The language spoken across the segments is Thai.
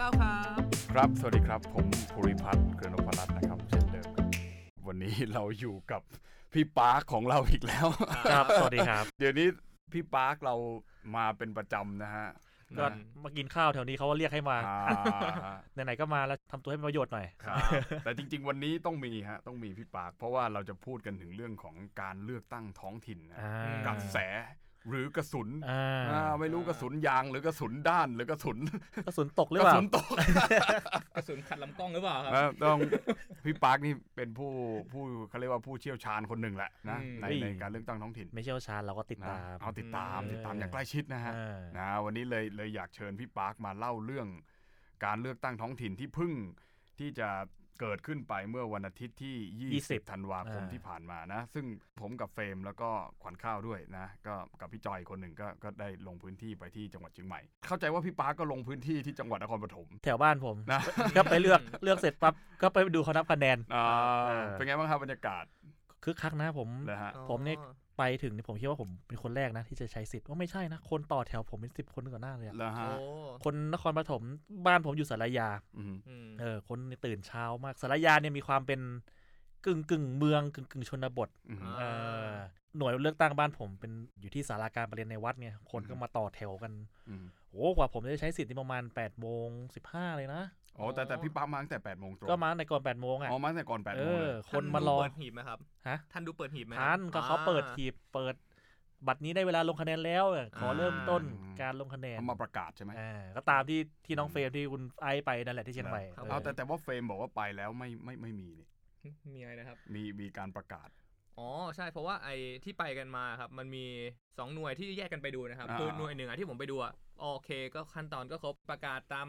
ก้าวครับ ครับ สวัสดีครับ ผมภูริพัฒน์เกรนพรัตน์นะครับ เช่นเดิมครับวันนี้เราอยู่กับพี่ปาร์คของเราอีกแล้ว ครับ สวัสดีครับ เดี๋ยวนี้พี่ปาร์คเรามาเป็นประจำนะฮะก็นะมากินข้าวแถวนี้เขาก็เรียกให้มาอ่าไหนๆก็มาแล้วทำตัวให้เป็นประโยชน์หน่อยครับแต่จริง ๆ วันนี้ต้องมีฮะต้องมีพี่ปาร์คเพราะว่าเราจะพูดกันถึงเรื่องของการเลือกตั้งท้องถิ่นนะอ่ากระแส หรือกระสุนอ่าอ่าไม่รู้กระสุนยางหรือกระสุนด้านหรือกระสุนกระสุนตกหรืกอระเปล่าสุนตกกระสุนขัดลำกล้องหรือเปล่าครับนะต้องพี่ปาร์คนี่เป็นผู้ผู้เขาเรียกว่าผู้เชี่ยวชาญคนหนึ่งแหละนะอืมในในการเลือกตั้งท้องถิ่น ไม่เชี่ยวชาญเราก็ติดนะตามเอาติดตามอืมติดตามอย่างใกล้ชิดนะฮะเออนะวันนี้เลยเลยอยากเชิญพี่ปาร์คมาเล่าเรื่องการเลือกตั้งท้องถิ่นที่เพึ่งที่จะ เกิดขึ้นไปเมื่อวันอาทิตย์ที่ 20 ธันวาคมอ่าที่ผ่านมานะ ซึ่งผมกับเฟรมแล้วก็ขวัญข้าวด้วยนะ ก็กับพี่จอยคนหนึ่งก็ก็ได้ลงพื้นที่ไปที่จังหวัดเชียงใหม่ เข้าใจว่าพี่ปาร์คก็ลงพื้นที่ที่จังหวัดนครปฐมแถวบ้านผมนะก็ไปเลือกเลือกเสร็จปั๊บก็ไปดูเขานับคะแนนอ่าเออเป็นไงบ้างครับบรรยากาศคึกคักนะผมนะฮะผมเนี่ย ไปถึงเนี่ยผมคิดว่าผมเป็นคนแรกนะที่จะใช้สิทธิ์ว่าไม่ใช่นะ คนต่อแถวผมเป็นสิบคนก่อนหน้าเลยอะแล้วฮะโอ้คนนครปฐมบ้านผมอยู่สารยาอืมอืมเออ คนนี่ตื่นเช้ามากสารยาเนี่ยมีความเป็นกึ่งกึ่งเมืองกึ่งกึ่งชนบทอืมเออหน่วยเลือกตั้งบ้านผมเป็นอยู่ที่สาราการประเรียนในวัดเนี่ย คนก็มาต่อแถวกันอืมโอ้กว่าผมจะได้ใช้สิทธิ์นี่ประมาณ8ปดโมงสิเลยนะ อ๋อแต่แต่พี่ปาร์คมาตั้งแต่8โมงตรงก็มาในก่อน8ปดโมงอะอ๋อมาตั้งแต่ก่อน8เอโมงอเลยคนมารอท่นดูเปิดหีบไหมครับฮะท่านดูเปิดหีบไหมครับทันก็เขาเปิดหีบเปิดบัตรนี้ได้เวลาลงคะแนนแล้วอะขอเริ่มต้นการลงคะแนนเขามาประกาศใช่ไหมอ่าก็ตามที่ที่น้องเฟรมที่คุณไอซ์ไปนั่นแหละที่เชียงใหม่ครับเอเอาอแต่แต่ว่าเฟรมบอกว่าไปแล้วไม่ไม่ไม่มีนี่มีอะไรนะครับ มีมีการประกาศอ๋อใช่เพราะว่าไอ้ที่ไปกันมาครับ มันมี 2 หน่วยที่แยกกันไปดูนะครับอ่าคือหน่วยหนึ่งอะที่ผมไปดูอะโอเค ก็ขั้นตอนก็ครบประกาศตาม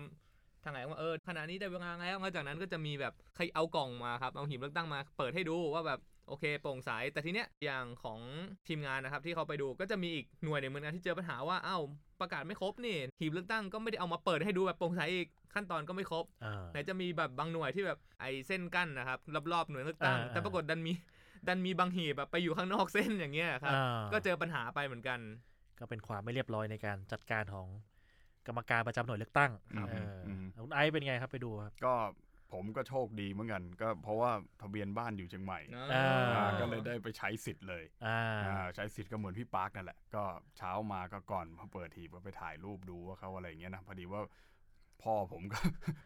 ทางไหนว่าเออขณะนี้ได้เวลาแล้วแล้วจากนั้นก็จะมีแบบใครเอากล่องมาครับเอาหีบเลือกตั้งมา เปิดให้ดูว่าแบบโอเคโปร่งใสแต่ทีเนี้ยอย่างของทีมงานนะครับที่เขาไปดูก็จะมีอีกหน่วยหนึ่งเหมือนกันที่เจอปัญหาว่าอ้าวประกาศไม่ครบนี่หีบเลือกตั้งก็ไม่ได้เอามาเปิดให้ดูแบบโปร่งใสอีกขั้นตอนก็ไม่ครบอ่าไหนจะมีแบบบางหน่วยที่แบบไอ้เส้นกั้นนะครับรอบๆหน่วยเลือกตั้งอ่าแต่ปรากฏดันมีดันมีบางหีบแบบไปอยู่ข้างนอกเส้นอย่างเงี้ยครับอ่าก็เจอปัญหาไปเหมือนกัน ก็เป็นความไม่เรียบร้อยในการจัดการของก รรมการประจำหน่วยเลือกตั้งครับเอออมคุณไอซ์เป็นไงครับไปดูครับ ก็ผมก็โชคดีเหมือนกัน ก็เพราะว่าทะเบียนบ้านอยู่เชียงใหม่อ่าอ่าก็เลยได้ไปใช้สิทธิ์เลยอ่าอ่าใช้สิทธิ์ก็เหมือนพี่ปาร์คนั่นแหละ ก็เช้ามาก็ก่อนพอเปิดทีก็ไปถ่ายรูปดูว่าเขาอะไรอย่างเงี้ยนะพอดีว่าพ่อผมก็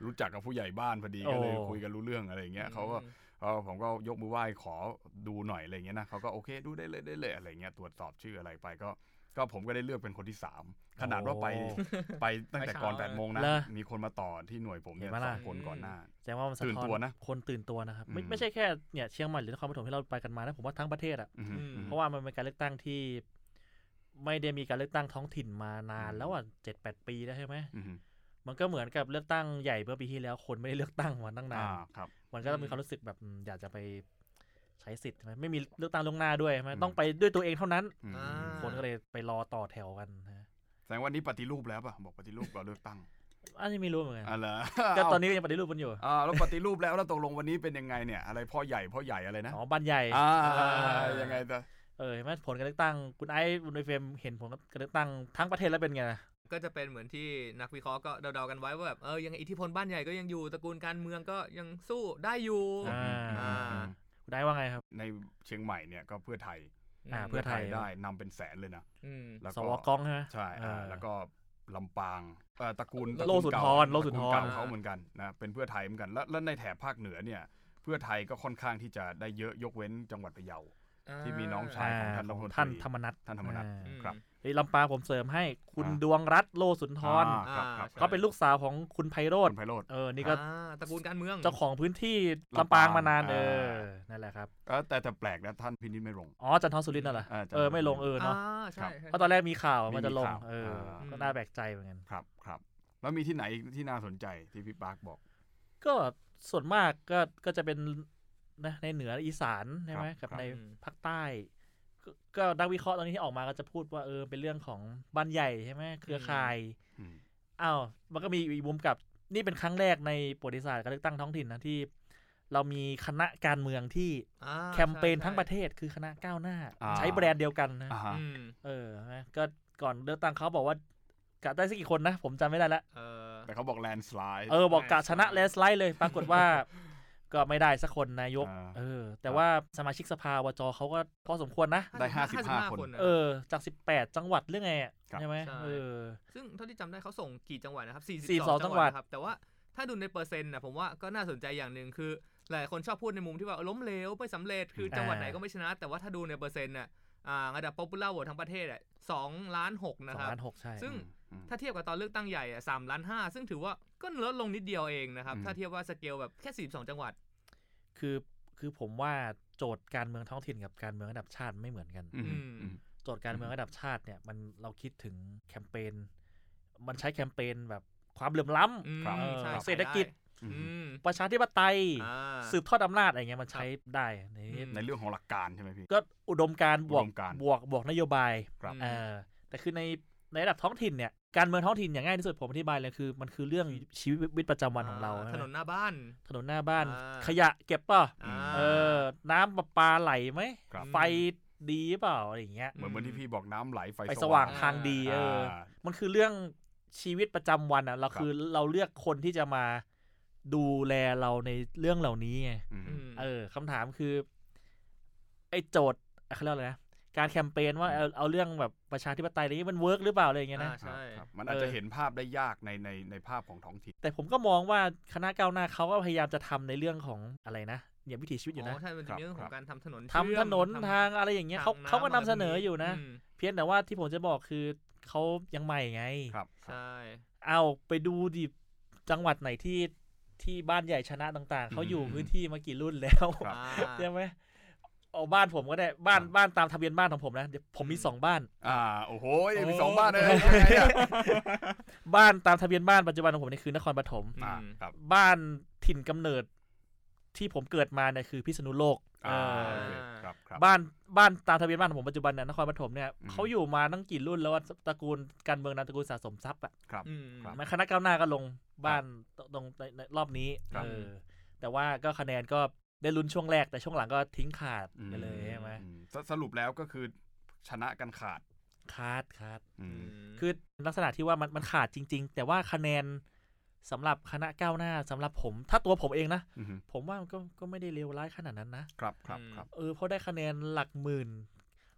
รู้จักกับผู้ใหญ่บ้านพอดีก็เลยโอ้คุยกันรู้เรื่องอะไรอย่างเงี้ยเขาก็ เออผมก็ยกมือไหว้ขอดูหน่อยอะไรอย่างเงี้ยนะเขาก็โอเคดูได้เลยได้เลยอะไรอย่างเงี้ยตรวจสอบชื่ออะไรไปก็ก็ผมก็ได้เลือกเป็นคนที่สามขนาดว่าไปโอ้ไปตั้งแต่ก่อนไปแปเช้าดโมงนะเหรอมีคนมาต่อที่หน่วยผมเนี่ยเห็นไหมสล่ะองคนก่อนหน้าแสดงว่ามันสะตื่นท้อนตัวนะ คนตื่นตัวนะครับ ไม่อืมไม่ใช่แค่เนี่ยเชียงใหม่หรือนครปฐมที่เราไปกันมานะ ผมว่าทั้งประเทศอะอืมอืมอืมเพราะว่ามันเป็นการเลือกตั้งที่ ไม่ได้มีการเลือกตั้งท้องถิ่นมานานอืมแล้วอะเจ็ดแปดปีแล้วใช่ไหมอืมมันก็เหมือนกับเลือกตั้งใหญ่เมื่อปีที่แล้วคนไม่ได้เลือกตั้งมาตั้งนาอ่านครับ มันก็ต้องมีอืมความรู้สึกแบบอืมอยากจะไปใช้สิทธิ์ใช่ไหมไม่มีเลือกตั้งล่วงหน้าด้วยใช่ไหมอืมต้องไปด้วยตัวเองเท่านั้นอืมอ่าคนก็เลยไปรอต่อแถวกันนะแสดงว่านี้ปฏิรูปแล้วป่ะบอกปฏิรูปก่อนเลือกตั้งอันนี้ไม่รู้เหมือนกันอะไรก็ตอนนี้ก็ยังปฏิรูปกันอยู่อ่าแล้วปฏิรูปแล้วแล้วตกลงวันนี้เป็นยังไงเนี่ย อะไรพ่อใหญ่พ่อใหญ่อะไรนะอ๋อบ้านใหญ่อ่าอ่ายังไงแต่เออเห็นไหมผลการเลือกตั้ง คุณไอ้คุณไอเฟรมเห็นผลการเลือกตั้งทั้งประเทศแล้วเป็นไงนะ ก็จะเป็นเหมือนที่นักวิเคราะห์ก็เดาๆกันไว้ว่าแบบเออยังไงอิทธิพลบ้านใหญ่ก็ยังอยู่ตระกูลการเมืองก็ยังสู้ได้อยู่อ่าอ่าคุณไอ้ว่าไงครับ ในเชียงใหม่เนี่ยก็เพื่อไทยอ่าเพื่อไทยได้นำเป็นแสนเลยนะอืมแล้วสก็วกองใช่ไหมใช่อ่าเออแล้วก็ลำปางเอ่อตระกูลโลสุนทรตะกูโลสุนทรตะกูเก่าเขาเหมือนกันนะเป็นเพื่อไทยเหมือนกันแล้วแล้วในแถบภาคเหนือเนี่ย เพื่อไทยก็ค่อนข้างที่จะได้เยอะยกเว้นจังหวัดพะเยาที่มีน้องชายของท่านรัฐมนตรีท่านธรรมนัฐท่านธรรมนัฐอ่าอืมครับเฮ้ยลำปางผมเสริมให้คุณอ่าดวงรัตน์โลสุนทรอ่าครับครับอ่าเขาเป็นลูกสาวของคุณไพโรคุธณไพโรธ เออนี่ก็อ่าตระกูลการเมืองเจ้าของพื้นที่ลำลำปาปางงมานานอ่าเออนั่นแหละครับเออแต่แต่แปลกนะท่านพินิจไม่ลง อ๋อจันทร์สุรินทร์น่ะเหรออ่าจันทร์ เออไม่ลงเออเนาะอ่าใช่ใช่เพราะตอนแรกมีข่าวมีมันจะลงข่าวเอออ่าก็น่าแปลกใจเหมือนกัน ครับครับ แล้วมีที่ไหนอีกที่น่าสนใจที่พี่ปาร์คบอก ก็ส่วนมากก็ก็จะเป็นนะในเหนืออีสานใช่ไหมครักับบครับในภาคใต้ ก็ก็นักวิเคราะห์ตอนนี้ที่ออกมาก็จะพูดว่าเออเป็นเรื่องของบ้านใหญ่ใช่ไหมเครือข่ายอืมอ้าวมันก็มีอีกมุมกลับนี่เป็นครั้งแรกในประวัติศาสตร์การเลือกตั้งท้องถิ่นนะที่ เรามีคณะการเมืองที่อ่าแคมเปญใช่ทั้งประเทศคือคณะก้าวหน้าอ่าใช้แบรนด์เดียวกันนะอ่าฮะอืมเออนะก็ก่อนเลือกตั้งเขาบอกว่ากะได้สักกี่คนนะ ผมจำไม่ได้ละเออแต่เขาบอกแลนสไลด์เออบอกกะชนะ landslide แลนสไลด์เลย ปรากฏว่า ก็ไม่ได้สักคนนายก อ่า เออ แต่ว่าสมาชิกสภาวจเขาก็พอสมควรนะ ได้55คนะเออ จาก 18 จังหวัดเรื่องไงอะครับ ใช่ไหมใช่ เออ ซึ่งเท่าที่จำได้เขาส่งกี่จังหวัดนะครับ42 42จังหวัด นะครับแต่ว่าถ้าดูในเปอร์เซ็นต์นะผมว่าก็น่าสนใจอย่างหนึ่งคือ หลายคนชอบพูดในมุมที่ว่าล้มเหลวไม่สำเร็จคือจังหวัดไหนก็ไม่ชนะ แต่ว่าถ้าดูในเปอร์เซ็นต์น่ะอ่าระดับ popular vote ทั้งประเทศอะสองล้านหกสนะองครับ ล้านหกใช่ ซึ่ง อืม ถ้าเทียบกับตอนเลือกตั้งใหญ่อะสามล้านห้าซึ่งถือว่าก็ลดลงนิดเดียวเองนะครับ อืม ถ้าเทียบว่าสเกลแบบแค่42จังหวัด คือคือผมว่าโจทย์การเมืองท้องถิ่นกับการเมืองระดับชาติไม่เหมือนกันอืมอืมอืมโจทย์การเมืองระดับชาติเนี่ยมันเราคิดถึงแคมเปญมันใช้แคมเปญแบบความเหลื่อมล้ำอืมครับใช่เศรษฐกิจอือืมมประชาธิปไตยอ่าสืบทอดอำนาจอะไรเงี้ยมันใช้ได้ในนี้อืมในเรื่องของหลักการใช่ไหมพี่ก็อุดมการณ์บวกอุดมการณ์บวกบวกนโยบายครับอืมเออแต่คือในในระดับท้องถิ่นเนี่ย การเมืองท้องถิ่นอย่างง่ายที่สุดผมอธิบายเลยคือ มันคือเรื่องชีวิตประจำวันของเราถใช่นไหมนหน้าบ้าน ถนนหน้าบ้านอ่าขยะเก็บป่ะอ่าเออ น้ำประปาไหลไหมครับไฟดีเปล่าอะไรอย่างเงี้ยเหมือนเหมือนที่พี่บอกน้ำไหลไฟไฟสว่างอ่าทางดีเอออ่ามันคือเรื่องชีวิตประจำวันอะเราครับคือเราเลือกคนที่จะมาดูแลเราในเรื่องเหล่านี้ไงอืมอืมเออคำถามคือ ไอ้โจทย์เขาเรียกอะไรนะ การแคมเปญว่าเอาเอาเรื่องแบบประชาธิปไตยอะไรนี้มันเวิร์กหรือเปล่าอะไรอย่างเงี้ยนะ อ่าใช่ ครับมันอาจจะเออเห็นภาพได้ยากในในในภาพของท้องถิ่น แต่ผมก็มองว่าคณะก้าวหน้าเขาก็พยายามจะทำในเรื่องของอะไรนะอย่างวิถีชีวิตอยู่อ๋นะอใช่มันจะมีครับเรื่องขอครังบการทำถนนทำถนนเชื่อมทางอะไรอย่างเงี้ยเขาทำเขาก็นำำเสนออยู่นะ มเพียงแต่ว่าที่ผมจะบอกคือเขายังใหม่ไง ครับ ใช่ เอาไปดูดิจังหวัดไหนที่ที่บ้านใหญ่ชนะต่าง ๆเขาอยู่อืม พื้นที่มากี่รุ่นแล้วครับ อ่า ใช่ไหม เอาบ้านผมก็ได้บ้านครับบ้านตามทะเบียนบ้านของผมนะเดี๋ยวผมมีอืมสองบ้าน อ่าโอ้โหมีโอ้สองบ้านเลยยังไงอะบ้านตามทะเบียนบ้านปัจจุบันของผมนี่คือนครปฐมอ่าอืมครับบ้านถิ่นกำเนิดที่ผมเกิดมาเนี่ยคือพิษณุโลกอ่าเออโอเคครับครับบ้านบ้านตามทะเบียนบ้านของผมปัจจุบันเนี่ยนครปฐมเนี่ยอืมเขาอยู่มาตั้งกี่รุ่นแล้วว่าตระกูลการเมืองนามตระกูลสะสมทรัพย์อะครับอืมครับมันคณะก้าวหน้าก็ลงบ้านตรงในในรอบนี้ครับเออแต่ว่าก็คะแนนก็ ได้ลุ้นช่วงแรกแต่ช่วงหลังก็ทิ้งขาดไปเลยใช่ไหมอืมสสรุปแล้วก็คือชนะกันขาดขาดขาดอือืมมคือลักษณะที่ว่ามันมันขาดจริง ๆ แต่ว่าคะแนนสำหรับคณะก้าวหน้าสำหรับผม ถ้าตัวผมเองนะอืมผมว่ามันก็ก็ไม่ได้เลวร้ายขนาดนั้นนะ ครับครับครับเออเพราะได้คะแนนหลักหมื่น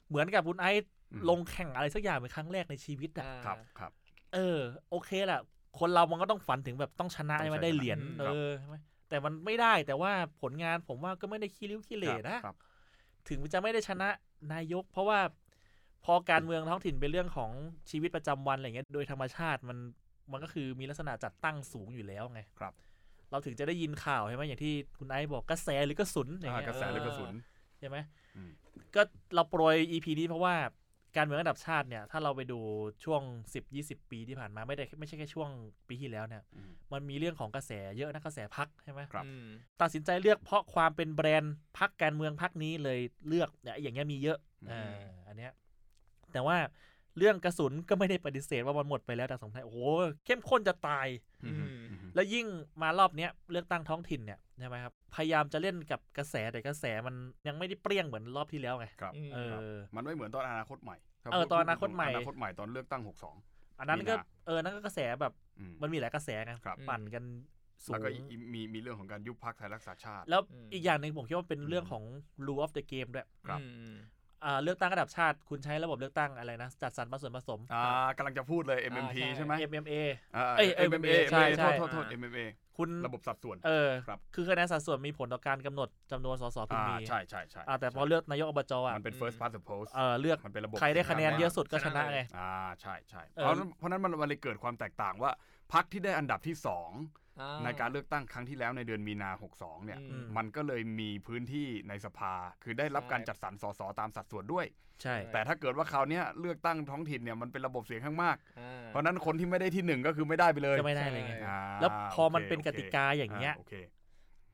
เหมือนกับคุณไอซ์อืมลงแข่งอะไรสักอย่างเป็นครั้งแรกในชีวิตอะอ่าครับครับ เออ โอเคแหละคนเรามันก็ต้องฝันถึงแบบต้องชนะต้องใช่ไหมชนะได้เหรียญอืมเออใช่ไหม แต่มันไม่ได้แต่ว่าผลงานผมว่าก็ไม่ได้ขี้ริ้วขี้เหร่นะครับถึงจะไม่ได้ชนะนายก เพราะว่าพอการเมืองท้องถิ่นเป็นเรื่องของชีวิตประจำวันอะไรเงี้ยโดยธรรมชาติมันมันก็คือมีลักษณะจัดตั้งสูงอยู่แล้วไงครับ เราถึงจะได้ยินข่าวใช่ไหมอย่างที่คุณไอซ์บอกกระแสหรือกระสุนอย่างอ่าเงี้ยกระแสหรือกระสุนใช่ไหมอืมก็เราโปรย EP นี้เพราะว่า การเมืองระดับชาติเนี่ย ถ้าเราไปดูช่วง 10-20 ปีที่ผ่านมาไม่ได้ไม่ใช่แค่ช่วงปีที่แล้วเนี่ยอืมมันมีเรื่องของกระแสเยอะนะกระแสพักใช่ไหมครับอืมตัดสินใจเลือกเพราะความเป็นแบรนด์พักการเมืองพักนี้เลยเลือกเนี่ยอย่างเงี้ยมีเยอะอืมอ่าอันเนี้ยแต่ว่าเรื่องกระสุนก็ไม่ได้ปฏิเสธว่ามันหมดไปแล้วแต่สงสัยโอ้โหเข้มข้นจะตายอืมอืมอืมแล้วยิ่งมารอบเนี้ยเลือกตั้งท้องถิ่นเนี่ยใช่ไหมครับพยายามจะเล่นกับกระแสแต่กระแสมันยังไม่ได้เปรี้ยงเหมือนรอบที่แล้วไงครับอืมเออมันไม่เหมือนตอนอนาคตใหม่ถ้า เออพูดตอนอนาคตใหม่อนาคตใหม่ตอนเลือกตั้งหกสองอันนั้นก็มีนะเออนั่นก็กระแสแบบอืมมันมีหลายกระแสไงครับปั่นกันสูแล้วงก็อีมีมีเรื่องของการยุบพักไทยรักษาชาติ แล้วอืมอีกอย่างหนึ่งผมคิดว่าเป็นเรื่องของ rule of the game ด้วยครับอืมอ่า เลือกตั้งระดับชาติ คุณใช้ระบบเลือกตั้งอะไรนะ จัดสรรปันส่วนผสมอ่ากำลังจะพูดเลย MMP อ่าใช่ไหม MMA อ่าเอ้ย MMA MMA ใช่ใช่โทษโทษโทษ MMA คุณระบบสัดส่วน เออครับคือคะแนนสัดส่วนมีผลต่อการกำหนดจำนวนสสพึงอ่ามีใช่ใช่ใช่อ่าแต่พอเลือกนายกอบจอะมันเป็น first past the post เออเลือกมันเป็นระบบใครได้คะแนนเยอะสุดก็ชนะไงอ่าใช่ใช่เออเพราะเพราะนั้นมันมันเลยเกิดความแตกต่างว่าพักที่ได้อันดับที่สองอ่ ในการเลือกตั้งครั้งที่แล้วในเดือนมีนา 62 เนี่ยอืมมันก็เลยมีพื้นที่ในสภา คือได้รับใช่การจัดสรรสสตามสัดส่วนด้วย ใช่ แต่ถ้าเกิดว่าคราวเนี้ยเลือกตั้งท้องถิ่นเนี่ยมันเป็นระบบเสียงข้างมากอ่าเพราะฉะนั้นคนที่ไม่ได้ที่หนึ่งก็คือไม่ได้ไปเลยก็ไม่ได้เลยไงใช่อ่าแล้วพอมันโคเป็นกโคติกาอย่างเงี้ยโอเค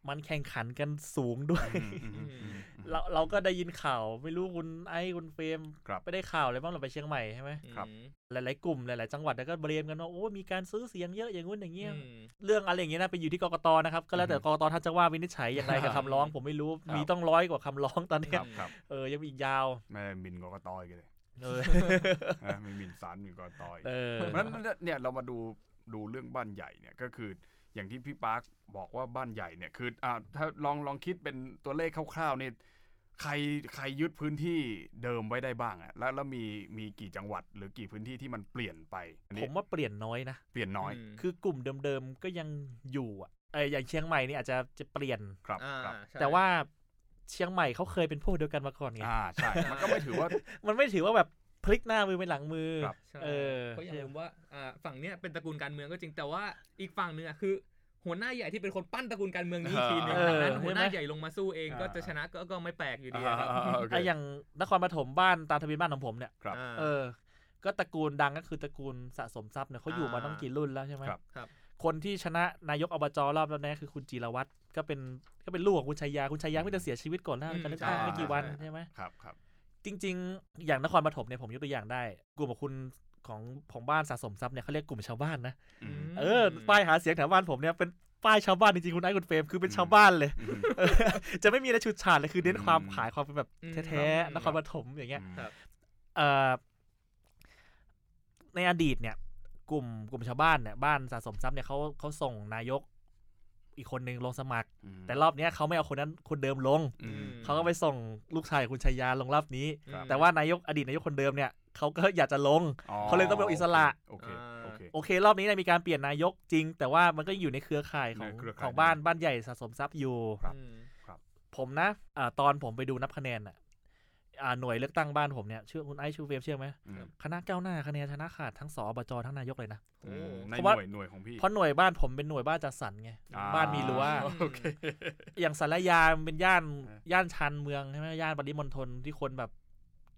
มันแข่งขันกันสูงด้วยอืมอืมอืมอืมเราเราก็ได้ยินข่าวไม่รู้คุณไอ้คุณเฟรมครับไปได้ข่าวอะไรบ้างเราไปเชียงใหม่ใช่ไหมครับอืมหลายๆกลุ่มหลายๆจังหวัดแล้วก็เบรมกันว่าโอ้มีการซื้อเสียงเยอะอย่างงู้นอย่างเงี้ยอืมเรื่องอะไรอย่างเงี้ยนะไปอยู่ที่กกตนะครับก็แล้วแต่กกตท่านจะว่าวินิจฉัยอย่างไรกับคำร้อง ผมไม่รู้ครับมีต้องร้อยกว่าคำร้องตอนคเนี้ยรับครับเออยังมีอีกยาวแม่บินกกตอีกเลยเออนะมีหมินสารมีกอตอยเออเพราะฉะนั้นเนี่ยเรามาดูดูเรื่องบ้านใหญ่เนี่ยก็คือ อย่างที่พี่ปาร์คบอกว่าบ้านใหญ่เนี่ยคืออ่าถ้าลองลองคิดเป็นตัวเลขคร่าวๆนี่ใครใครยึดพื้นที่เดิมไว้ได้บ้างอะแล้วแล้วมีมีกี่จังหวัดหรือกี่พื้นที่ที่มันเปลี่ยนไปอันผนี้มว่าเปลี่ยนน้อยนะเปลี่ยนน้อยมคือกลุ่มเดิมๆก็ยังอยู่อะเอออย่างเชียงใหม่นี่อาจจะจะเปลี่ยนครับอ่าครับใช่แต่ว่าเชียงใหม่เขาเคยเป็นพวกเดียวกันมาก่อนไงอ่าใช่ มันก็ไม่ถือว่า มันไม่ถือว่าแบบ พลิกหน้ามือเป็นหลังมือครับใช่เออก็อย่าลืมว่าอ่าฝั่งเนี้ยเป็นตระกูลการเมืองก็จริงแต่ว่าอีกฝั่งหนึ่งอะคือหัวหน้าใหญ่ที่เป็นคนปั้นตระกูลการเมืองนี้อีกทีหนึงเออดังนั้นเออหัวหน้าใช่ไหมใหญ่ลงมาสู้เองอ่าก็จะชนะก็ก็ไม่แปลกอยู่ดีอะครับอ่าโอเคไอะอย่างนครปฐมบ้านตามทะเบียนบ้านของผมเนี่ย ครับาเออ ก็ตระกูลดังก็คือตระกูลสะสมทรัพย์เนี่ยเขาอยู่มาอ่าต้องกี่รุ่นแล้วใช่ไหมครับ ครับ คนที่ชนะนายกอบจรอบแล้วนี้คือคุณจีรวัตรก็เป็นก็เป็นลูกของคุณชัยยาคุณชัยยาเพิ่งจะเสียชีวิตก่อนหน้าอืมการเลือกตั้งใช่ไม่กี่วันใช่ใช่ไหมครับครับ จริง ๆ อย่างนครปฐมเนี่ยผมยกตัวอย่างได้ กลุ่มของคุณของของบ้านสะสมทรัพย์เนี่ยเขาเรียกกลุ่มชาวบ้านนะอืมเออป้ายหาเสียงแถวบ้านผมเนี่ยเป็นป้ายชาวบ้านจริงๆคุณไอ้คุณเฟรมคือเป็นชาวบ้านเลยอืมเออจะไม่มีอะไรชุดฉาดเลยคือเน้นความอืมขายความเป็นแบบอืมแท้ครับๆนครปฐมอย่างเงี้ยครับเอ่อในอดีตเนี่ย กลุ่มกลุ่มชาวบ้านเนี่ยบ้านสะสมทรัพย์เนี่ยเขาเขาส่งนายก อีกคนหนึ่งลงสมัครอืมแต่รอบเนี้ยเขาไม่เอาคนนั้นคนเดิมลงอืมเขาก็ไปส่งลูกชายของคุณชัยยาลงรอบนี้ครับแต่ว่านายกอดีตนายกคนเดิมเนี่ยเขาก็อยากจะลงอ๋อเขาเลยต้องเป็นอิสระโอเคโอเคโอเค รอบนี้เนี่ยมีการเปลี่ยนนายกจริง แต่ว่ามันก็อยู่ในเครือข่ายของในเครือข่ายของบ้านบ้านใหญ่สะสมทรัพย์อยู่ครับอืมผมนะอ่าตอนผมไปดูนับคะแนนอะอ่า หน่วยเลือกตั้งบ้านผมเนี่ยเชื่อคุณไอซ์ชูเวฟเชื่อไหมอืมคณะก้าวหน้าคะแนนชนะขาดทั้งสอบจทั้งนายกเลยนะโอ้อืมในเพราะหว่าน่วยหน่วยของพี่เพราะหน่วยบ้านผมเป็นหน่วยบ้านจัดสรรไงอ่าบ้านมีรั้วโอเคอย่างสารยามันเป็นย่านเออย่านชันเมืองใช่ไหมย่านปริมณฑลที่คนแบบ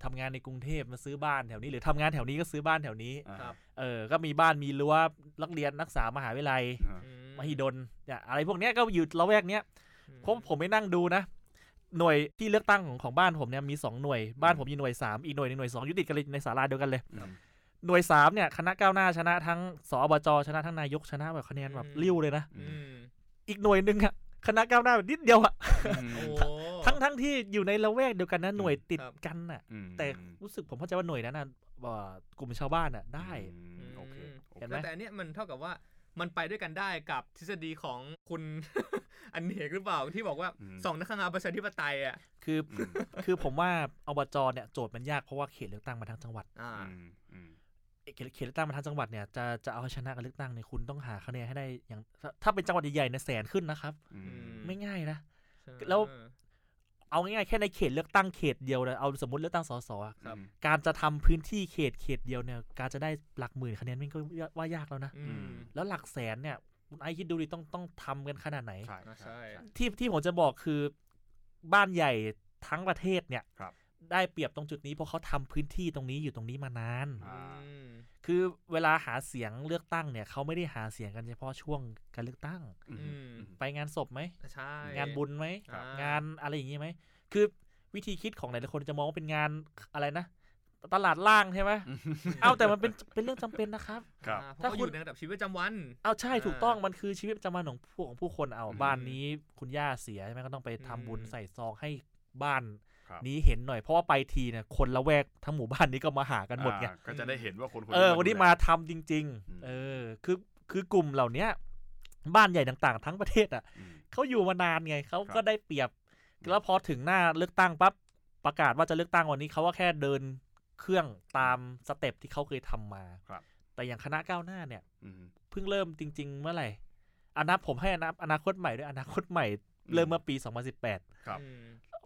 ทำงานในกรุงเทพมาซื้อบ้านแถวนี้ หรือทำงานแถวนี้ก็ซื้อบ้านแถวนี้ครับเออ ก็มีบ้านมีรั้วนักเรียนนักศึกษามหาวิทยาลัยอ่าอืมหิดลเนี่ยอะไรพวกเนี้ยก็อยู่ละแวกเนี้ยอืมเพราะผมไปนั่งดูนะ หน่วยที่เลือกตั้งของของบ้านผมเนี่ยมีสองหน่วยบ้านผมอยู่หน่วยสามอีกหน่วยหนึ่งหน่วยสองอยู่ติดกันเลยในศาลาเดียวกันเลยอืมหน่วยสามเนี่ยคณะก้าวหน้าชนะทั้งสอบจชนะทั้งนายกชนะแบบคะแนนแบบริ้วเลยนะอืมอีกหน่วยหนึ่งอะคณะก้าวหน้าแบบนิดเดียวอะโอ้ทั้งทั้งที่อยู่ในละแวกเดียวกันนะหน่วยติดครับกันน่ะอืมแต่รู้สึกผมเข้าใจว่าหน่วยนั้นน่ะเอ่อกลุ่มชาวบ้านน่ะได้อืมโอเคโอเห็นเคไหมแต่อันเนี้ยมันเท่ากับว่า มันไปด้วยกันได้กับทฤษฎีของคุณ อันเนกหรือเปล่าที่บอกว่าอืมสองนักขณะประชาธิปไตยอะคืออืมคือผมว่าอบจเนี่ยโจทย์มันยากเพราะว่าเขตเลือกตั้งมาทั้งจังหวัดอ่าอืมอืมเขตเขตเลือกตั้งมาทั้งจังหวัดเนี่ยจะจะเอาชนะการเลือกตั้งเนี่ยคุณต้องหาคะแนนให้ได้อย่างถ้าถ้าเป็นจังหวัดใหญ่ๆเนี่ยแสนขึ้นนะครับอืมมไม่ง่ายนะใช่แล้ว เอาง่ายๆแค่ในเขตเลือกตั้งเขตเดียวเลยเอาสมมติเลือกตั้งสสอะครับการจะทำพื้นที่เขตเขตเดียวเนี่ย การจะได้หลักหมื่นคะแนนมันก็ว่ายากแล้วนะอืมแล้วหลักแสนเนี่ยคุณไอคิดดูดิต้องต้องทำกันขนาดไหนใช่อ่าใช่ใช่ใช่ที่ที่ผมจะบอกคือบ้านใหญ่ทั้งประเทศเนี่ยครับ ได้เปรียบตรงจุดนี้เพราะเขาทำพื้นที่ตรงนี้อยู่ตรงนี้มานานอ่าอืมคือเวลาหาเสียงเลือกตั้งเนี่ยเขาไม่ได้หาเสียงกันเฉพาะช่วงการเลือกตั้งอืมอืมไปงานศพไหมใช่งานบุญไหมอ่งานอะไรอย่างงี้ไหมคือวิธีคิดของหลายๆคนจะมองว่าเป็นงานอะไรนะตลาดล่างใช่ไหม เอาแต่มันเป็นเป็นเรื่องจำเป็นนะครับครับอ่าเพราะถ้าเขาคุอณยู่ในระดับชีวิตประจำวัน เอาใช่อ่าถูกต้องมันคือชีวิตประจำวันของผู้ของผู้คนเอาอืมบ้านนี้คุณย่าเสียใช่ไหมก็ต้องไปทำบุญอืมใส่ซองให้บ้านครับ นี้เห็นหน่อยเพราะว่าไปทีเนี่ยคนละแวกทั้งหมู่บ้านนี้ก็มาหากันหมดไงอ่าก็จะได้เห็นว่าคนคนเออวันนี้ดูแลมาทำจริงอืมๆเออคือคือกลุ่มเหล่าเนี้ยบ้านใหญ่ต่างๆ ทั้งประเทศอะอืมเขาอยู่มานานไงเขาครับก็ได้เปรียบ แล้วพอถึงหน้าเลือกตั้งปั๊บประกาศว่าจะเลือกตั้งวันนี้เขาก็แค่เดินเครื่องตาม step ที่เขาเคยทำมาครับ แต่อย่างคณะก้าวหน้าเนี่ยอืมเพิ่งเริ่มจริง ๆ เมื่อไหร่อนาผมให้อนาอนาคตใหม่ด้วยอนาคตใหม่ เริ่มเมื่อปี 2018 ครับอืม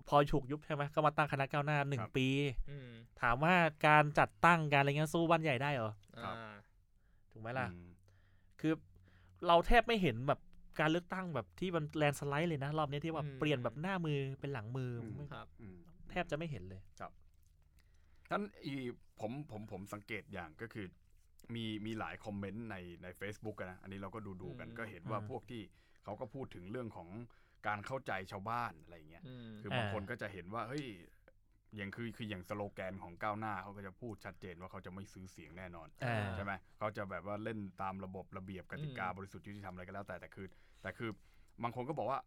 พอถูกยุบใช่ไหมก็มาตั้งคณะก้าวหน้าหนึ่งครับปีอืมถามว่าการจัดตั้งการอะไรเงี้ยสู้บ้านใหญ่ได้เหรอครับอ่าถูกไหมล่ะอืมคือเราแทบไม่เห็นแบบการเลือกตั้งแบบที่มันแลนสไลด์เลยนะ รอบนี้ที่ว่าอืมเปลี่ยนแบบหน้ามือเป็นหลังมืออมไม่ครับอืมแทบจะไม่เห็นเลยท่านอีผมผมผมสังเกตอย่างก็คือ มีมีหลายคอมเมนต์ในใน Facebook อะนะ อันนี้เราก็ดูดูกันอืมก็เห็นว่าอืมพวกที่เขาก็พูดถึงเรื่องของ การเข้าใจชาวบ้านอะไรเงี้ยอืมคือบางอ่าคนก็จะเห็นว่าเฮ้ยอย่างคือคืออย่างสโลแกนของก้าวหน้าเขาก็จะพูดชัดเจนว่าเขาจะไม่ซื้อเสียงแน่นอนอ่าใช่ไหมเขาจะแบบว่าเล่นตามระบบระเบียบกติกาอืมบริสุทธิ์ยุติธรรมอะไรก็แล้วแต่แต่คือ แต่คือบางคนก็บอกว่า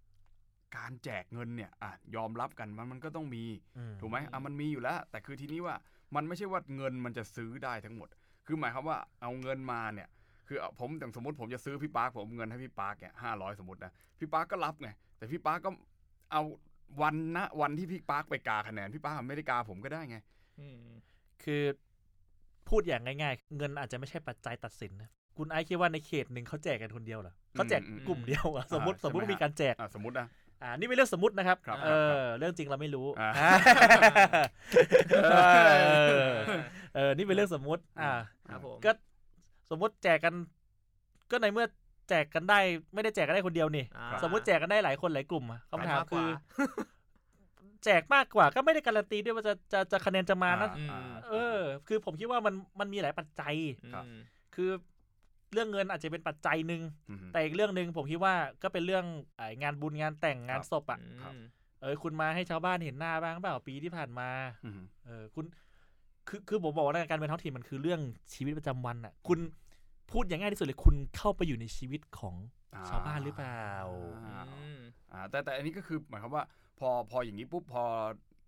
การแจกเงินเนี่ยอะยอมรับกันมันมันก็ต้องมีอืมถูกไหมอะมันมีอยู่แล้ว แต่คือทีนี้ว่ามันไม่ใช่ว่าเงินมันจะซื้อได้ทั้งหมด คือหมายความว่าเอาเงินมาเนี่ยคือเอาผมอย่างสมมติผมจะซื้อพี่ปาร์คผมเอาเงินให้พี่ปาร์คเนี่ยห้าร้อยสมมตินะพี่ปาร์คก็รับไง แต่พี่ปาร์คก็เอาวันนะวันที่พี่ปาร์คไปกาคะแนนพี่ปาร์คไม่ได้กาผมก็ได้ไงอืมคือพูดอย่างง่ายๆ เงินอาจจะไม่ใช่ปัจจัยตัดสินนะคุณไอซ์คิดว่าในเขตหนึ่งเขาแจกกันคนเดียวเหรอเขาแจกอืมกลุ่มเดียวอะสมมติอ่าสมมติใช่ไหมว่ามีการแจกอะสมมตินะอ่านี่เป็นเรื่องสมมตินะครับครับเออเรื่องจริงเราไม่รู้อ่าอ่าเออเออนี่เป็นเรื่องสมมติ อ่าครับผมก็สมมติแจกกัน ก็ในเมื่อแจกกันได้ไม่ได้แจกกันได้คนเดียวนี่อ่าสมมติแจกกันได้หลายคนหลายกลุ่มอะคำถามใรกกคือว่าแจกมากกว่าก็ไม่ได้การันตีด้วยว่าจะจะจะคะแนนจะมานะอืมอ่าเออ คือผมคิดว่ามันมันมีหลายปัจจัยครับอืมคือเรื่องเงินอาจจะเป็นปัจจัยหนึ่งอืมแต่อีกเรื่องหนึ่งผมคิดว่าก็เป็นเรื่องไอ้งานบุญงานแต่งงานครับศพอะครับอืมเออ คุณมาให้ชาวบ้านเห็นหน้าบ้างเปล่าปีที่ผ่านมาอืมเออคุณ คือคือผมบอกว่าการเมืองท้องถิ่นมันคือเรื่องชีวิตประจำวันอะ คุณ พูดอย่างง่ายที่สุดเลยคุณเข้าไปอยู่ในชีวิตของชาวบ้านหรือเปล่าอ่าอืมอ่าแต่แต่อันนี้ก็คือหมายความว่าพอพออย่างนี้ปุ๊บพอ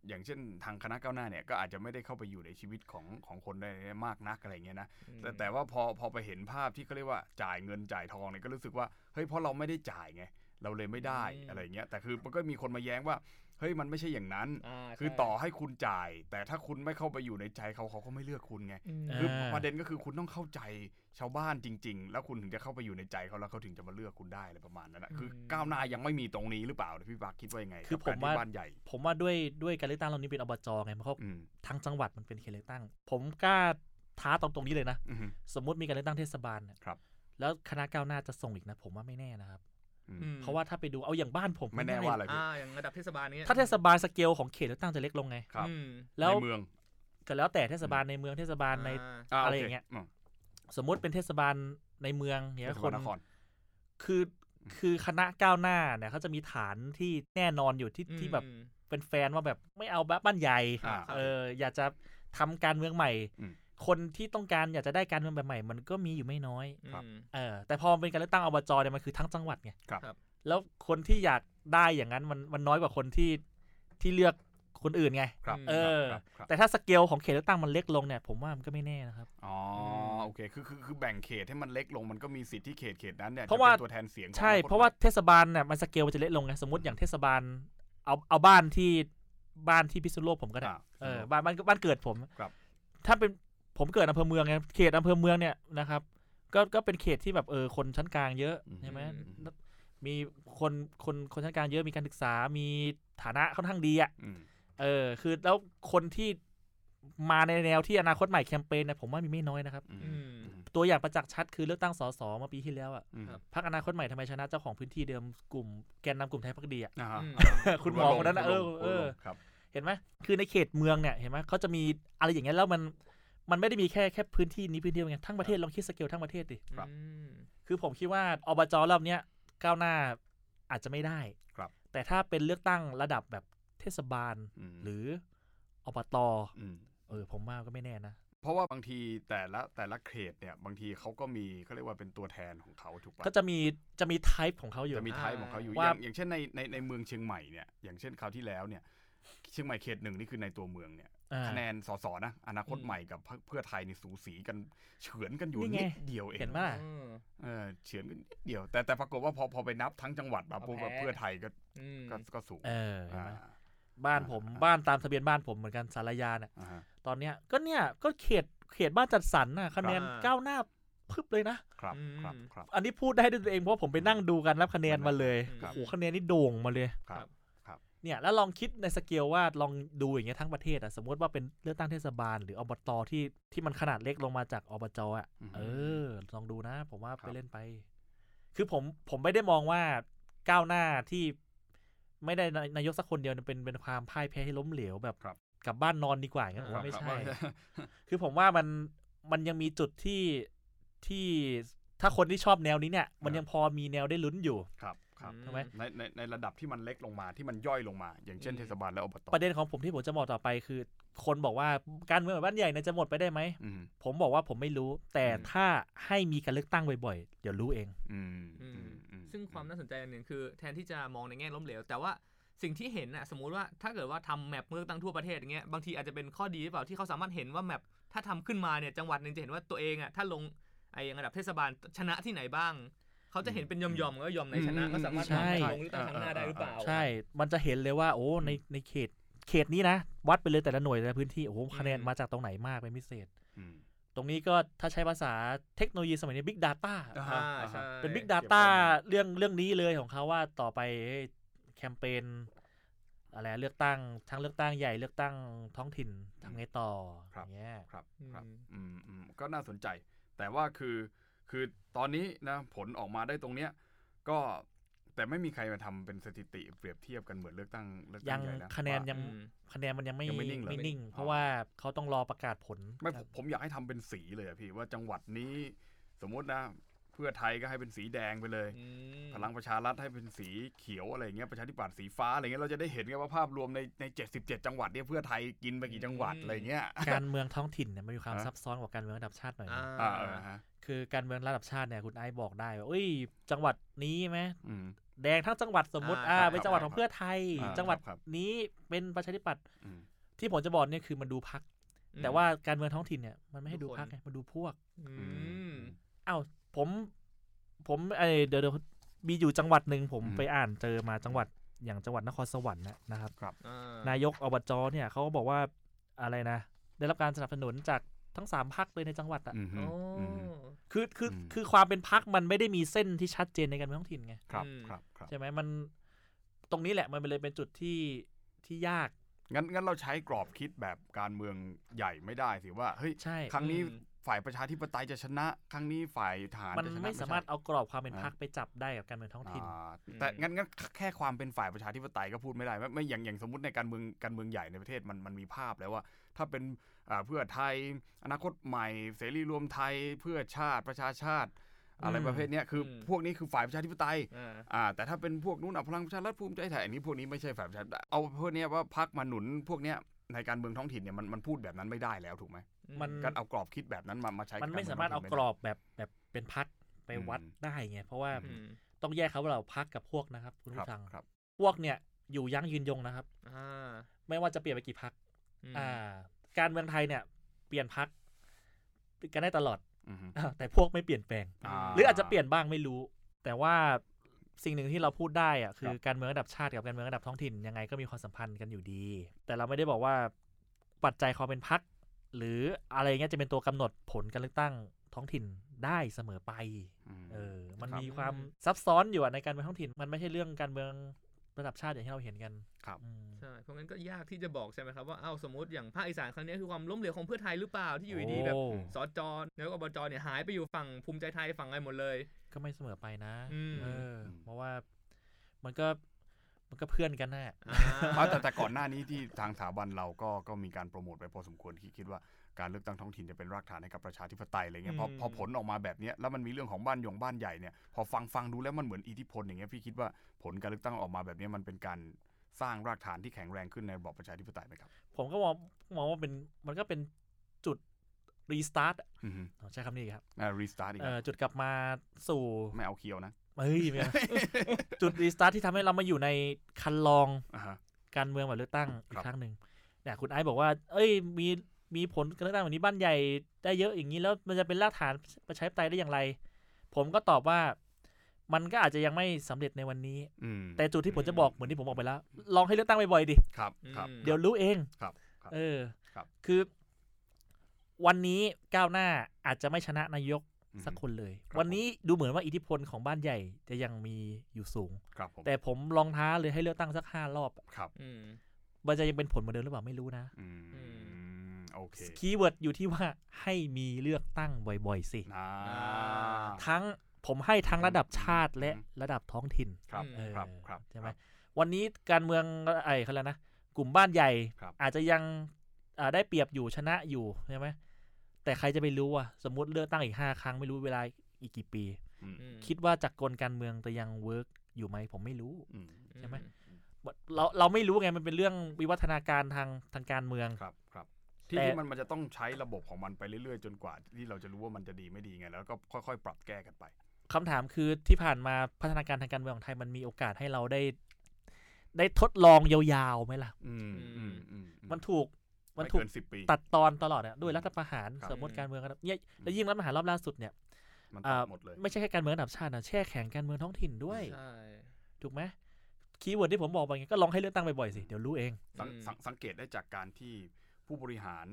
อย่างเช่นทางคณะก้าวหน้าเนี่ยก็อาจจะไม่ได้เข้าไปอยู่ในชีวิตของของคนได้มากนักอะไรเงี้ยนะแต่แต่ว่าพอพอไปเห็นภาพที่เขาเรียกว่าจ่ายเงินจ่ายทองเนี่ยก็รู้สึกว่าเฮ้ยเพราะเราไม่ได้จ่ายไงเราเลยไม่ได้อืมอะไรเงี้ยแต่คือมันก็มีคนมาแย้งว่า เฮ้ยมันไม่ใช่อย่างนั้นาคือใช่ต่อให้คุณจ่าย แต่ถ้าคุณไม่เข้าไปอยู่ในใจเขาเขาก็ไม่เลือกคุณไงอืมคืออ่าประเด็นก็คือคุณต้องเข้าใจชาวบ้านจริง ๆ แล้วคุณถึงจะเข้าไปอยู่ในใจเขาแล้วเขาถึงจะมาเลือกคุณได้อะไรประมาณนั้นนะคือก้าวหน้ายังไม่มีตรงนี้หรือเปล่าพี่ปาร์คคิดว่ายังไงคือกับกรผมว่าที่บ้านใหญ่ ผมว่าด้วยด้วยการเลือกตั้งรอบนี้เป็นอบจไงเพราะอืมทั้งจังหวัดมันเป็นเขตเลือกตั้ง ผมกล้าท้าตรงตรงๆนี้เลยนะอืมสมมติมีการเลือกตั้งเทศบาลเนี่ยครับแล้วคณะก้าวหน้าจะส่งอีกนะ ผมว่าไม่แน่นะครับอืมอืม เพราะว่าถ้าไปดูเอาอย่างบ้านผมไม่แน่ว่าอะไรอ่าอย่างระดับเทศบาลนี้ถ้าเทศบาลสเกลของเขตเลือกตั้งจะเล็กลงไงครับอืมแล้วในเมืองก็แล้วแต่เทศบาลในเมืองเทศบาลในอ่าาอะไรโคอย่างเงี้ยมสมมุติเป็นเทศบาลในเมืองเทเนี่ยศคบาลนนครคือคือคณะก้าวหน้าเนี่ยเขาจะมีฐานที่แน่นอนอยู่ที่ที่แบบอืมเป็นแฟนว่าแบบไม่เอาแบบบ้านใหญ่อ่าเอออยากจะทำการเมืองใหม่อืม คนที่ต้องการอยากจะได้การเมืองแบบใหม่ มันก็มีอยู่ไม่น้อยครับอืมเออแต่พอมันเป็นการเลือกตั้งอบจเนี่ยมันคือทั้งจังหวัดไงครับครับ แล้วคนที่อยากได้อย่างนั้นมันมันน้อยกว่าคนที่ที่เลือกคนอื่นไงครับเออครับครับแต่ถ้าสเกลของเขตเลือกตั้งมันเล็กลงเนี่ย ผมว่ามันก็ไม่แน่นะครับ อ๋อ โอเค คือคือคือแบ่งเขตให้มันเล็กลง มันก็มีสิทธิ์ที่เขตเขตนั้นเนี่ยเพราะว่าจป็นตัวแทนเสียงของใช่คนเพราะว่าเทศบาลเนี่ยมันสเกลมันจะเล็กลงไง สมมติอย่างเทศบาล เอาเอาบ้านที่บ้านที่พิษณุโลกผมก็ได้อ่าเออ บ้านบ้านบ้านเกิดผม ครับ ถ้าเป็น ผมเกิดอำเภอเมืองไงเขตอำเภอเมืองเนี่ยนะครับ ก็ก็เป็นเขตที่แบบเออคนชั้นกลางเยอะอืมใช่ไหมอืมมีคนคนคนชั้นกลางเยอะมีการศึกษามีฐานะค่อนข้างดีอะอืมเออ คือแล้วคนที่มาในแนวที่อนาคตใหม่แคมเปญเนี่ยผมว่ามีไม่น้อยนะครับอืมอืมอืมตัวอย่างประจักษ์ชัดคือเลือกตั้งสสเมื่อปีที่แล้วอะอืมครับพรรคอนาคตใหม่ทำไมชนะเจ้าของพื้นที่เดิมกลุ่มแกนนำกลุ่มไทยพักดีอะอ่าฮะอืมคุณหมอคนนั้นน่ะเออเออครับเห็นไหมคือในเขตเมืองเนี่ยเห็นไหมเขาจะมีอะไรอย่างเงี้ยแล้วมัน มันไม่ได้มีแค่แค่พื้นที่นี้พื้นเดียวไงทั้งประเทศลองคิดสเกลทั้งประเทศดิครับอืมคือผมคิดว่าอบจรอบเนี้ยก้าวหน้าอาจจะไม่ได้ครับ แต่ถ้าเป็นเลือกตั้งระดับแบบเทศบาลอืมหรืออบตอืมเออผมว่าก็ไม่แน่นะเพราะว่าบางทีแต่ละแต่ละเขตเนี่ยบางทีเขาก็มีเขาเรียกว่าเป็นตัวแทนของเขาถูกปะก็จะมีจะมีไทป์ของเขาอยู่จะมีไทป์ของเขาอยู่อว่าย่างอย่างเช่นในในในเมืองเชียงใหม่เนี่ยอย่างเช่นคราวที่แล้วเนี่ย เชียงใหม่เขตหนึ่งนี่คือในตัวเมืองเนี่ยอ่าคะแนนสสนะ อนาคตใหม่กับพรรคเพื่อไทยนี่สูสีกันเฉือนกันอยู่นี่ไงนิดเดียวเองเห็นไหมล่ะอืมเออเฉือนกันนิดเดียว แต่แต่ปรากฏว่าพอพอไปนับทั้งจังหวัดมาปุ๊บเอาแพ้เพื่อไทยก็อืมก็ก็สูงเออเห็นอ่าไหมบ้านผมอ่าบ้านตามทะเบียนบ้านผมเหมือนกันสารยาเนี่ยอ่าฮะตอนเนี้ยก็เนี่ยก็เขตเขตบ้านจัดสรรน่ะคะแนนครับก้าวหน้าพึบเลยนะครับอืมครับครับ อันนี้พูดได้ด้วยตัวเองเพราะผมไปนั่งดูกันนับคะแนนมาเลยครับโอ้โหคะแนนนี่โด่งมาเลยครับ เนี่ยแล้วลองคิดในสเกลว่าลองดูอย่างเงี้ยทั้งประเทศอะสมมติว่าเป็นเลือกตั้งเทศบาล หรืออบตที่ที่มันขนาดเล็กลงมาจากอบจอะอืมเออ ลองดูนะ ผมว่าครัไปบเล่นไป คือผมผมไม่ได้มองว่าก้าวหน้าที่ไม่ได้นายกสักคนเดียวเนี่ยเป็นเป็นความพ่ายแพ้ที่ล้มเหลวแบบครับกลับบ้านนอนดีกว่าอย่างเงี้ยผมครับว่าไม่ครับใช่ คือผมว่ามันมันยังมีจุดที่ที่ถ้าคนที่ชอบแนวนี้เนี่ย มันยังพอมีแนวได้ลุ้นอยู่ครับ ครับถูกไหมในในในระดับที่มันเล็กลงมาที่มันย่อยลงมา อย่างเช่นอืมเทศบาลและอบตประเด็นของผมที่ผมจะบอกต่อไปคือ คนบอกว่าการเมืองแบบบ้านใหญ่เนี่ยจะหมดไปได้ไหมอืมผมบอกว่าผมไม่รู้ แต่อืมถ้าให้มีการเลือกตั้งบ่อยๆเดี๋ยวรู้เองอืมอือืมมอืมซึ่งความน่าสนใจอันหนึ่งคือ แทนที่จะมองในแง่ล้มเหลว แต่ว่าสิ่งที่เห็นน่ะสมมุติว่าถ้าเกิดว่าทำแมปเลือกตั้งทั่วประเทศอย่างเงี้ยบางทีอาจจะเป็นข้อดีหรือเปล่าที่เขาสามารถเห็นว่าแมปถ้าทำขึ้นมาเนี่ยจังหวัดหนึ่งจะเห็นว่าตัวเองอะถ้าลงไอ้อย่างระดับเทศบาลชนะที่ไหนบ้าง เขาจะเห็นเป็นยอมๆก็ยอมในชนะอืมก็สามารถใช่ลงเลือกตั้งครั้งหน้าได้หรือเปล่า ใช่ มันจะเห็นเลยว่า โอ้ในในเขตเขตนี้นะวัดไปเลยแต่ละหน่วยแต่ละพื้นที่โอ้โหคะแนนอืมมาจากตรงไหนมากเป็นพิเศษอืมตรงนี้ก็ถ้าใช้ภาษาเทคโนโลยีสมัยนี้ Big Data อ่าอ่าอ่าใช่เป็น Big เก็บ Data ข้อมูลเรื่องเรื่องนี้เลยของเขาว่าต่อไปเอ้ยแคมเปญอะไรเลือกตั้งทั้งเลือกตั้งใหญ่เลือกตั้งท้องถิ่นทำไงต่อครับอย่างเงี้ยครับอืมครับอืมอืมก็น่าสนใจ แต่ว่าคือ คือตอนนี้นะผลออกมาได้ตรงเนี้ยก็แต่ไม่มีใครมาทำเป็นสถิติเปรียบเทียบกันเหมือนเลือกตั้งเลือกยัตั้งงใหญ่นะคะแนนว่ายังอืมคะแนนมันยังไม่ยังไม่นิ่งเหรอไม่นิ่งอ๋อเพราะว่าเขาต้องรอประกาศผล ไม่ผมผมอยากให้ทำเป็นสีเลยอะพี่ว่าจังหวัดนี้สมมุตินะ เพื่อไทยก็ให้เป็นสีแดงไปเลยอืมพลังประชารัฐให้เป็นสีเขียวอะไรเงี้ยประชาธิปัตย์สีฟ้าอะไรเงี้ยเราจะได้เห็นกันว่าภาพรวมในใน77จังหวัดเนี่ยเพื่อไทยกินไปกี่จังหวัดอะไรเงี้ยการเมืองท้องถิ่นเนี่ยมันมีความฮะซับซ้อนกว่าการเมืองระดับชาติหน่อย อ่านะอ่าเออฮะคือการเมืองระดับชาติเนี่ยคุณไอซ์บอกได้ว่าเอ้ย จังหวัดนี้ไหมอืมแดงทั้งจังหวัดสมมติอ่าอ่าครับเป็นจังหวัดของเพื่อไทยอ่าจังหวัดครับนี้เป็นประชาธิปัตย์อืมที่ผมจะบอกเนี่ยคือมันดูพักอืมแต่ว่าการเมืองท้องถิ่นเนี่ยมันไม่ให้ทุดูกคนพักไงมันดูพวกอืมอ้าวผม ผมเอยเดี๋ยวเดี๋ยวมีอยู่จังหวัดหนึ่งผมอืมไปอ่านเจอมาจังหวัดอย่างจังหวัดนครสวรรค์นะนะครับอ่านายกอบจเนี่ยเขาก็บอกว่าอะไรนะ ได้รับการสนับสนุนจาก ทั้งสามพักเลยในจังหวัดอะอืมฮึโอ้อืมฮึคือคืออืมคือความเป็นพักมันไม่ได้มีเส้นที่ชัดเจนในการเมืองท้องถิ่นไงครับอืมครับครับใช่ไหมมันตรงนี้แหละมันเลยเป็นจุดที่ที่ยากงั้นงั้นเราใช้กรอบคิดแบบการเมืองใหญ่ไม่ได้สิว่าเฮ้ยใช่ครั้งนี้อืม ฝ่ายประชาธิปไตยจะชนะ ครั้งนี้ฝ่ายทหารมันจะชนะไม่สามารถใช่เอากรอบความเป็นอ่าพักไปจับได้กับการเมืองท้องถิ่นอ่าแต่งั้นงั้นแค่ความเป็นฝ่ายประชาธิปไตยก็พูดไม่ได้ไม่ไม่อย่างอย่างสมมติในการเมืองการเมืองใหญ่ในประเทศมันมันมีภาพแล้วว่า ถ้าเป็นอ่าเพื่อไทย อนาคตใหม่ เสรีรวมไทยเพื่อชาติประชาชาติอะไรอืมประเภทเนี้ยคืออมพวกนี้คือฝ่ายประชาธิปไตยอ่าอ่าแต่ถ้าเป็นพวกนู้นอะพลังประชารัฐภูมิใจไทยอันนี้พวกนี้ไม่ใช่ฝ่ายประชาธิปไตยเอาพวกเนี้ยว่าพักมาหนุนพวกเนี้ยในการเมืองท้องถิ่นเนี่ยมันมันพูดแบบนั้นไม่ได้แล้วถูกไหม มันการเอากรอบคิดแบบนั้นมามาใช้มันไม่บสามารถเอาท้งกถิ่นรไได้อบแบบแบบเป็นพักไปวัดอืมได้ไงเพราะว่าอืมต้องแยกเขาว่าเราพักกับพวกนะครับ คุณครับผู้ฟังครับพวกเนี่ยอยู่ยั้งยืนยงนะครับอ่าไม่ว่าจะเปลี่ยนไปกี่พักมอ่า การเมืองไทยเนี่ย เปลี่ยนพักกันได้ตลอดอือฮึแต่พวกไม่เปลี่ยนแปลงอ่าหรืออาจจะเปลี่ยนบ้างไม่รู้ แต่ว่าสิ่งหนึ่งที่เราพูดได้อะคือครับการเมืองระดับชาติกับการเมืองระดับท้องถิ่นยังไงก็มีความสัมพันธ์กันอยู่ดี แต่เราไม่ได้บอกว่าปัจจัยความเป็นพัก หรืออะไรเงี้ยจะเป็นตัวกำหนดผลการเลือกตั้งท้องถิ่นได้เสมอไปมเออ มันครับมีความซับซ้อนอยู่อะในการเมืองท้องถิ่น มันไม่ใช่เรื่องการเมืองระดับชาติอย่างที่เราเห็นกัน ครับอืมใช่ เพราะงั้นก็ยากที่จะบอกใช่ไหมครับว่า เอ้า สมมติอย่างภาคอีสานครั้งนี้คือความล้มเหลวของเพื่อไทยหรือเปล่าที่อยู่ดีๆแบบโอ้สจนายกอบจเนี่ยหายไปอยู่ฝั่งภูมิใจไทยฝั่งอะไรหมดเลย ก็ไม่เสมอไปนะอืมเออ เพราะว่ามันก็ มันก็เพื่อนกันแน่อ่าอ่าแต่แต่ก่อนหน้านี้ที่ทางสถาบันเราก็ก็มีการโปรโมทไปพอสมควรที่คิดว่าการเลือกตั้งท้องถิ่นจะเป็นรากฐานให้กับประชาธิปไตยอะไรเงี้ยพออืมพอผลออกมาแบบเนี้ยแล้วมันมีเรื่องของบ้านหยงบ้านใหญ่เนี่ยพอฟังฟังดูแล้วมันเหมือนอิทธิพลอย่างเงี้ยพี่คิดว่าผลการเลือกตั้งออกมาแบบเนี้ยมันเป็นการสร้างรากฐานที่แข็งแรงขึ้นในระบอบประชาธิปไตยไหมครับ ผมก็มองมองว่าเป็นมันก็เป็นจุดรีสตาร์ทอือฮึใช้คำนี้ครับอ่ารีสตาร์ทอีกเอแล้วอจุดกลับมาสู่ไม่เอาเคียวนะ เฮ้ยไม่เอา จุดรีสตาร์ทที่ทำให้เรามาอยู่ในคันลองอ่าฮะ การเมืองแบบเลือกตั้งอีครักบ ครั้งหนึ่งเนี่ยคุณไอซ์บอกว่า เอ้ย มีมีผลการเลือกตั้งแบบนี้บ้านใหญ่ได้เยอะอย่างนี้แล้วมันจะเป็นรากฐานประชาธิปไตยได้อย่างไร ผมก็ตอบว่า มันก็อาจจะยังไม่สำเร็จในวันนี้ อืมแต่จุดที่ผมจะบอกเหมือนที่ผมบอกไปแล้ว ลองให้เลือกตั้งบ่อยๆดิ ครับครับ อืม เดี๋ยวรู้เอง ครับครับเออครับ คือ วันนี้ก้าวหน้าอาจจะไม่ชนะนายกอือฮึ สักคนเลยครับวันนี้ดูเหมือนว่าอิทธิพลของบ้านใหญ่จะยังมีอยู่สูงครับผมแต่ผมลองท้าเลยให้เลือกตั้งสักห้ารอบครับอืมมันจะยังเป็นผลเหมือนเดิมหรือเปล่าไม่รู้นะอืมอืโอเคคีย์เวิร์ดอยู่ที่ว่าให้มีเลือกตั้งบ่อยๆสิอ่าทั้งผมให้ทั้งระดับชาติและอืมระดับท้องถิ่นครับเออครับครับใช่ไหมครับวันนี้การเมืองไอ้เขาเรียกนะกลุ่มบ้านใหญ่ครับอาจจะยังอ่าได้เปรียบอยู่ชนะอยู่ใช่ไหม แต่ใครจะไปรู้อะสมมติเลือกตั้งอีกห้าครั้งไม่รู้เวลาอีกกี่ปีอืมอืมคิดว่าจักรกลการเมืองจะยัง work อยู่ไหมผมไม่รู้อืมใช่ไหมเราเราไม่รู้ไงมันเป็นเรื่องวิวัฒนาการทางทางการเมืองครับครับที่แต่ที่มันมันจะต้องใช้ระบบของมันไปเรื่อยๆ จนกว่า ที่เราจะรู้ว่ามันจะดีไม่ดีไง แล้วก็ค่อยๆ ปรับแก้กันไปคำถามคือที่ผ่านมาพัฒนาการทางการเมืองของไทยมันมีโอกาสให้เราได้ ได้ทดลองยาวๆไหมล่ะ อืมอืมอืมมันถูก มันถูกเกินสิบปีตัดตอนตลอดอะด้วยรัฐประหารครับสมมติการเมืองครับเนี่ยแล้วยิ่งรัฐประหารรอบล่าสุดเนี่ยมันอ่าตัดหมดเลยไม่ใช่แค่การเมืองระดับชาตินะแช่แข็งการเมืองท้องถิ่นด้วยใช่ถูกไหม keyword ที่ผมบอกไปไงก็ลองให้เลือกตั้งบ่อยๆสิ เดี๋ยวรู้เองสังอืมสังสังเกตได้จากการที่ผู้บริหาร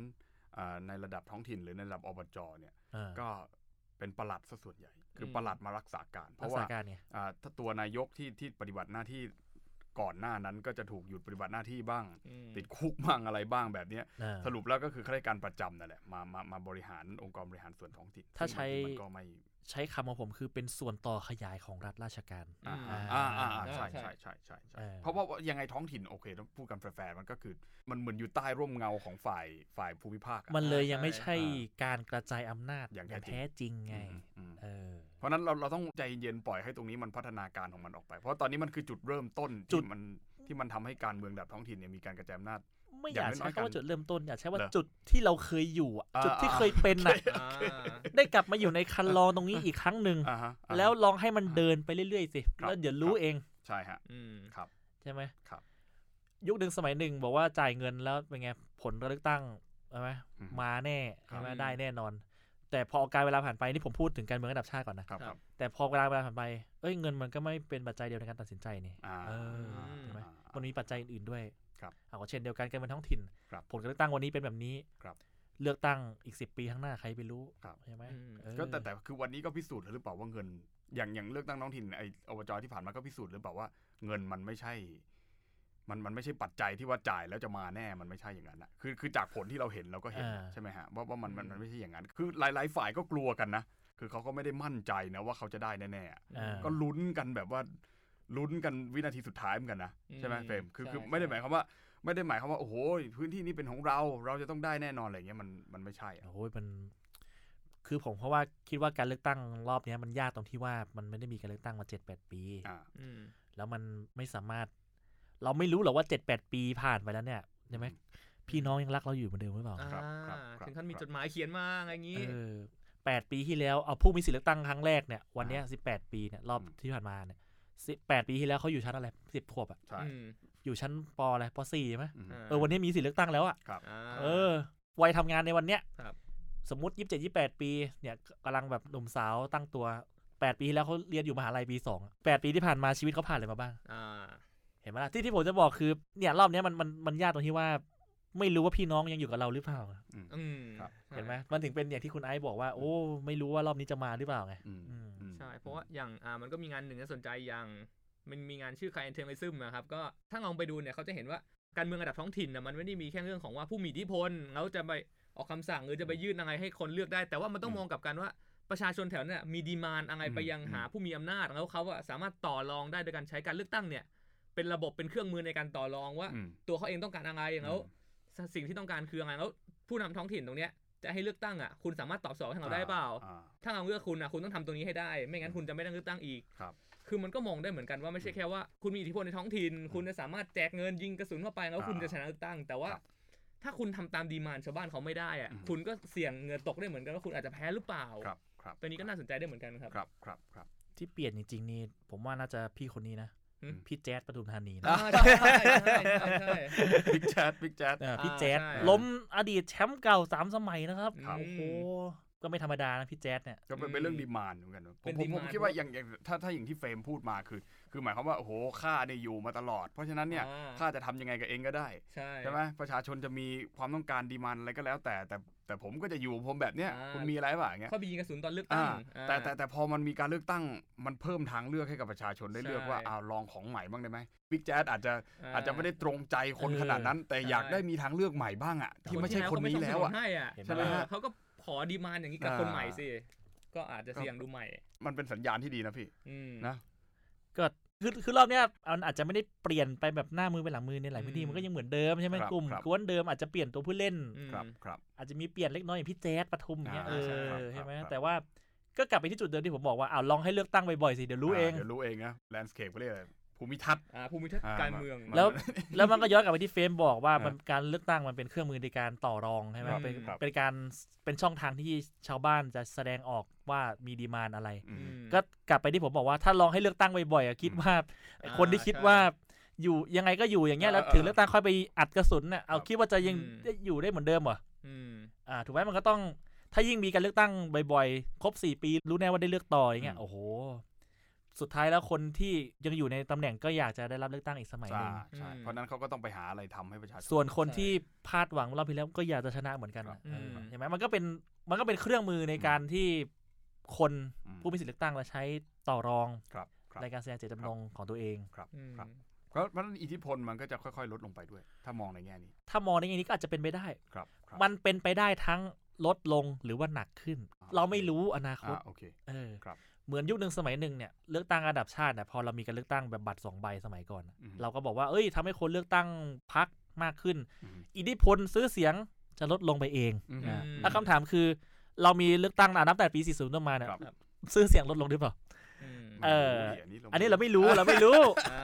อ่าในระดับท้องถิ่นหรือในระดับอบจเนี่ยอ่าก็เป็นประหลัดซะส่วนใหญ่ คืออมประหลัดมารักษาการ เพราะว่ารักษาการไงอ่าถ้าตัวนายกที่ที่ปฏิบัติหน้าที่ ก่อนหน้านั้นก็จะถูกหยุดปฏิบัติหน้าที่บ้างอืมติดคุกบ้างอะไรบ้างแบบเนี้ยอ่าสรุปแล้วก็คือข้าราชการประจำนั่นแหละมามามาบริหารองค์กรบริหารส่วนท้องถิ่นถ้าซึ่งใช้บงทีมันก็ไม่ใช้คำของผมคือเป็นส่วนต่อขยายของรัฐราชการอ่าอืมอ่าอ่าอ่าอ่าใช่ใช่ใช่ใช่ใช่ใช่เออเพราะว่ายังไงท้องถิ่นโอเคต้องพูดกันแฟร์ๆมันก็คือ มันเหมือนอยู่ใต้ร่มเงาของฝ่ายฝ่ายภูมิภาคอะมันเลยยังใช่ไม่ใช่อ่การกระจายอำนาจอย่างอย่างแท้แท้จริงไงอืมอืมเออ เพราะฉะนั้นเราเราต้องใจเย็นปล่อยให้ตรงนี้มันพัฒนาการของมันออกไป เพราะตอนนี้มันคือจุดเริ่มต้นจุดที่มันที่มันทำให้การเมืองแบบท้องถิ่นเนี่ยมีการกระจายอำนาจไม่ออย่างยากน้อยๆใช้คำว่ากันจุดเริ่มต้นอยากใช้ว่าเหรอจุดที่เราเคยอยู่อะอ่าจุดที่อ่าเคยเป็นน่ะอ่าได้กลับมาอยู่ในคันลองตรงนี้อีกครั้งหนึ่งอ่าฮะอ่าฮะแล้วลองให้มันเดินไปเรื่อยๆสิครับแล้วเดี๋ยวรู้ครับเองใช่ฮะอืมครับใช่ไหมครับยุคหนึ่งสมัยหนึ่งบอกว่าจ่ายเงินแล้วเป็นไงผลการเลือกตั้งใช่ไหมอืมมาแน่ครับใช่ไหมอืมได้แน่นอน แต่พอการเวลาผ่านไปนี่ผมพูดถึงการเมืองระดับชาติก่อนนะครับคครัรับบแต่พอเวลาเวลาผ่านไปเอ้ยเงินมันก็ไม่เป็นปัจจัยเดียวในการตัดสินใจนี่อ่าเอออ่าใช่ไหมอ่ามันมีปัจจัยอื่นๆด้วยครับเอาก็เช่นเดียวกันการเมืองท้องถิ่น ครับผลการเลือกตั้งวันนี้เป็นแบบนี้ครับเลือกตั้งอีกสิบปีข้างหน้าใครไปรู้ครับ ใช่ไหมอืม เออ ก็แต่แต่คือวันนี้ก็พิสูจน์แล้วหรือเปล่าว่าเงิน อย่างอย่างเลือกตั้งท้องถิ่นไออบจที่ผ่านมาก็พิสูจน์หรือเปล่าว่าเงินมันไม่ใช่ มันมันไม่ใช่ปัจจัยที่ว่าจ่ายแล้วจะมาแน่มันไม่ใช่อย่างนั้นนะคือคือจากผลที่เราเห็นเราก็เห็นนะใช่ไหมฮะว่าว่ามันมันมันไม่ใช่อย่างนั้น คือหลาย ๆ ฝ่ายก็กลัวกันนะคือเขาก็ไม่ได้มั่นใจนะว่าเขาจะได้แน่ๆอะอ่าก็ลุ้นกันแบบว่าลุ้นกันวินาทีสุดท้ายเหมือนกันนะใช่ไหมอืมเฟรมคือใช่คือไม่ได้ใช่หมายความว่า ไม่ได้หมายความว่าโอ้โหพื้นที่นี้เป็นของเรา เราจะต้องได้แน่นอนอะไรเงี้ยมันมันไม่ใช่อะโอ้ยมัน คือผมเพราะว่าคิดว่าการเลือกตั้งรอบเนี้ยมันยากตรงที่ว่ามันไม่ได้มีการเลือกตั้งมาเจ็ดแปดปีอ่าอืมแล้วมันไม่สามารถ เราไม่รู้หรอกว่าเจ็ดแปดปีผ่านไปแล้วเนี่ยใช่ไหมพี่น้องยังรักเราอยู่เหมือนเดิมหรือเปล่าอ่าครับครับครับถึงขั้นมีครับจดหมายเขียนมาอะไรอย่างงี้เออแปดปีที่แล้วเอาผู้มีสิทธิเลือกตั้งครั้งแรกเนี่ยวันเนี้ยสิบแปดปีเนี่ยรอบอืมที่ผ่านมาเนี่ยสิบแปดปีที่แล้วเขาอยู่ชั้นอะไรสิบขวบอะใช่อืมอยู่ชั้นปอะไรปสี่ใช่ไหมอืมาเออวันนี้มีสิทธิเลือกตั้งแล้วอะครับาเออวัยทำงานในวันเนี้ยครับสมมติยี่สิบเจ็ดยี่แปดปีเนี่ยกำลังแบบหนุ่มสาวตั้งตัวแปดปีที่แล้วเขาเรียนอยู่มหาลัยปีสองแปดปีที่ผ่านมาชีวิตเขาผ่านอะไรมาบ้างอ่า เห็นไหมล่ะที่ที่ผมจะบอกคือเนี่ยรอบเนี้ยมันมันมันยากตรงที่ว่า ไม่รู้ว่าพี่น้องยังอยู่กับเราหรือเปล่าอืมครับเห็นไหมมันถึงเป็นอย่างที่คุณไอซ์บอกว่า โอ้ ไม่รู้ว่ารอบนี้จะมาหรือเปล่าไงอืมอืมอืมใช่เพราะว่าอย่างอ่ามันก็มีงานหนึ่งที่สนใจอย่างมันมีงานชื่อ clientelism นะครับก็ถ้าลองไปดูเนี่ยเขาจะเห็นว่าการเมืองระดับท้องถิ่นนะมันไม่ได้มีแค่เรื่องของว่าผู้มีอิทธิพลเขาจะไปออกคำสั่งหรือจะไปยื่นอะไรให้คนเลือกได้ แต่ว่ามันต้องอืมมองกลับกันว่าประชาชนแถวเนี่ยมีดีมานอะไรไปยังอืมหาผู้มีอำนาจแล้วเขาอะสามารถต่อรองได้โดยการใช้การเลือกตั้งเนี่ย เป็นระบบเป็นเครื่องมือในการต่อรองว่าอืมตัวเขาเองต้องการอะไรแล้วสิ่งที่ต้องการคืออะไรแล้วผู้นำท้องถิ่นตรงเนี้ยจะให้เลือกตั้งอะคุณสามารถตอบสนองให้เราได้เปล่าอ่าถ้าเราเลือกคุณอะคุณต้องทำตรงนี้ให้ได้ ไม่งั้นคุณจะไม่ได้เลือกตั้งอีกครับ คือมันก็มองได้เหมือนกันว่าไม่ใช่แค่ว่าคุณมีอิทธิพลในท้องถิ่น คุณจะสามารถแจกเงินยิงกระสุนเข้าไปแล้วคุณอ่าจะชนะเลือกตั้ง แต่ว่าครับถ้าคุณทำตามดีมานด์ชาวบ้านเขาไม่ได้อะอืมคุณก็เสี่ยงเงินตกได้เหมือนกันว่าคุณอาจจะแพ้หรือเปล่าครับครับตัวนี้ก็น่าสนใจได้เหมือนกันครับครับครับครับที่เปลี่ยนจริงๆนี่ผมว่าน่าจะพี่คนนี้นะอืม พี่แจ๊ดปทุมธานีนะอ่าใช่ใช่ใช่ใช่ใช่บิ๊กแจ๊ดบิ๊กแจ๊ดเออพี่อ่าแจ๊ดใช่ล้มอดีตแชมป์เก่าสามสมัยนะครับครับโอ้โหก็ไม่ธรรมดานะพี่แจ๊ดเนี่ยก็เป็นเป็นเรื่องดีมานเหมือนกันนะผเป็มนผมผม demand คิดว่าอย่างอย่างถ้าถ้าอย่างที่เฟรมพูดมาคือ คือหมายความว่าโอ้โหข้าเนี่ยอยู่มาตลอด เพราะฉะนั้นเนี่ยอ่าข้าจะทำยังไงกับเองก็ได้ใช่ใช่ไหมประชาชนจะมีความต้องการดีมันอะไรก็แล้ว แต่แต่แต่ผมก็จะอยู่ของผมแบบเนี้ยอ่าคุณมีอะไรบ้างอย่างเงี้ยเขาไปยิงกระสุนตอนเลือกตั้อ่างอ่าแต่แต่แต่พอมันมีการเลือกตั้งมันเพิ่มทางเลือกให้กับประชาชนได้เลือกใช่ว่าเอาลองของใหม่บ้างได้ไหมบิ๊กแจ๊ดอาจจะาอาจจะไม่ได้ตรงใจคนเออขนาดนั้น แต่อยากใช่ได้มีทางเลือกใหม่บ้างอะที่ไม่ใช่คนนี้ที่แล้วเขาอะไม่สนับสนุนให้อะเห็นไหมใช่ไหมฮะเขาก็ขอดีมานด์อย่างนี้กับอ่าคนใหม่สิก็อาจจะเสี่ยงดูใหม่ มันเป็นสัญญาณที่ดีนะพี่อืมนะก็ คือคือรอบเนี้ยมันอาจจะไม่ได้เปลี่ยนไปแบบหน้ามือเป็นหลังมือในหลายพื้นที่อืมมันก็ยังเหมือนเดิมใช่ไหมครับกลุ่มครับกวนเดิมอาจจะเปลี่ยนตัวผู้เล่นอืมครับครับอาจจะมีเปลี่ยนเล็กน้อยอย่างพี่แจ๊ดปทุมอย่างเงี้ยอ่าเอใช่อครับใช่ไหมครับแต่ว่าก็กลับไปที่จุดเดิมที่ผมบอกว่าอ้าวลองให้เลือกตั้งบ่อยๆสิเดี๋ยวรู้เองเดี๋ยวรู้เองนะ landscape ก็เรียกอะไรผ ภูมิทัศน์อ่าภูมิทัศน์อ่าการเมืองมันแล้วแล้วมันก็ย้อนกลับไปที่เฟรมบอกว่าอ่ามัมันการเลือกตั้งมันเป็นเครื่องมือในการต่อรองใช่ไหมครับเป็นครับเป็นการเป็นช่องทางที่ชาวบ้านจะแสดงออกว่ามี demand อะไรอืมอืมก็กลับไปที่ผมบอกว่าถ้าลองให้เลือกตั้งบ่อยๆอะคิดว่าอ่า คนที่คิดใช่ว่าอยู่ยังไงก็อยู่อย่างเงี้ยแล้วเออถึงเลือกตั้งค่อยไปอัดกระสุนน่ะเอาครับคิดว่าจะยังอืมได้อยู่ได้เหมือนเดิมเหรออืมอ่า ถูกไหมมันก็ต้องถ้ายิ่งมีการเลือกตั้งบ่อยๆ ครบสี่ปี รู้แน่ว่าได้เลือกต่ออย่างเงี้ยอืมโอ้โห สุดท้ายแล้วคนที่ยังอยู่ในตำแหน่งก็อยากจะได้รับเลือกตั้งอีกสมัยหใช่นึ่งใช่อืมเพราะฉะนั้นเขาก็ต้องไปหาอะไรทำให้ประชาชนส่วนคนใช่ที่พลาดหวังรอบที่แล้วก็อยากจะชนะเหมือนกันครับเอออืมเห็นไหมมันก็เป็นมันก็เป็นเครื่องมือในการที่คนอืมผู้มีสิทธิเลือกตั้งและใช้ต่อรองครับครับในการแสดงเจตจำนงของตัวเองครับอืมครับเพราะเพราะฉะนั้นอิทธิพลมันก็จะค่อยๆ ลดลงไปด้วย ถ้ามองในแง่นี้ ถ้ามองในแง่นี้ก็อาจจะเป็นไปได้ครับครับมันเป็นไปได้ทั้งลดลงหรือว่าหนักขึ้นอ่าเราไม่รู้อนาคตอ่าโอเคเออครับ เหมือนยุคหนึ่งสมัยหนึ่งเนี่ยเลือกตั้งระดับชาติเนี่ยพอเรามีการเลือกตั้งแบบบัตรสองใบสมัยก่อนน่ะอืมเราก็บอกว่าเอ้ยทำให้คนเลือกตั้งพักมากขึ้นอืมอิทธิพลซื้อเสียงจะลดลงไปเองอืมอ่าอืมแล้วคำถามคือ เรามีเลือกตั้งนับแต่ปี 40ต้นมาเนี่ยครับซื้อเสียงลดลงหรือเปล่าอืมเออไม่รู้ดิอันนี้เราไม่รู้เราไม่รู้อ่า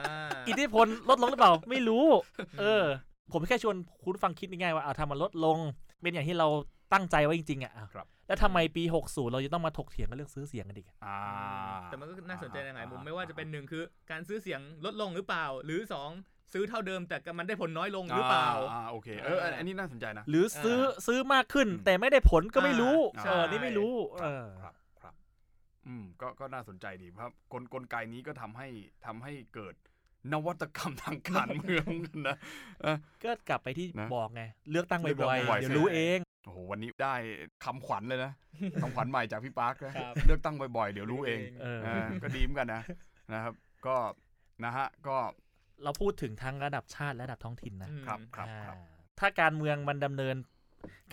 อิทธิพลลดลงหรือเปล่า ไม่รู้ เออ ผมแค่ชวนคุณฟังคิดง่ายๆว่าเอาทำมันลดลง เป็นอย่างที่เรา ตั้งใจไว้จริงๆอะอ้าวครับ แล้วทำไมปี 60 เราจะต้องมาถกเถียงกันเรื่องซื้อเสียงกันอีกอะอ่าแต่มันก็น่าสนใจในหลายมุมอ่ไม่ว่าจะเป็นหนึ่งคือ การซื้อเสียงลดลงหรือเปล่า หรือสองซื้อเท่าเดิมแต่มันได้ผลน้อยลงหรือเปล่า อ่าโอเคเอออันอันนี้น่าสนใจนะ หรือซื้อซื้อมากขึ้นอืมแต่ไม่ได้ผลก็ไม่รู้อ่า เออใช่นี่ไม่รู้คเอรับอครับครับ อืมก็ก็น่าสนใจดีเพราะกลกลไกนี้ก็ทำให้ทำให้เกิดนวัตกรรมทางการเมืองนะเออก็กลับไปที่นะบอกไง เลือกตั้งเลือกตั้บ่งอยบ่อยๆเดี๋ยวใช่รู้เอง โอ้โหวันนี้ได้คำขวัญเลยนะคำขวัญใหม่จากพี่ปาร์คนะครับเลือกตั้งบ่อยๆ เดี๋ยวรู้เองเออเออก็ดีเหมือนกันนะนะครับ ก็นะฮะก็เราพูดถึงทั้งระดับชาติและระดับท้องถิ่นนะอืมครับครับอ่าครับถ้าการเมืองมันดำเนิน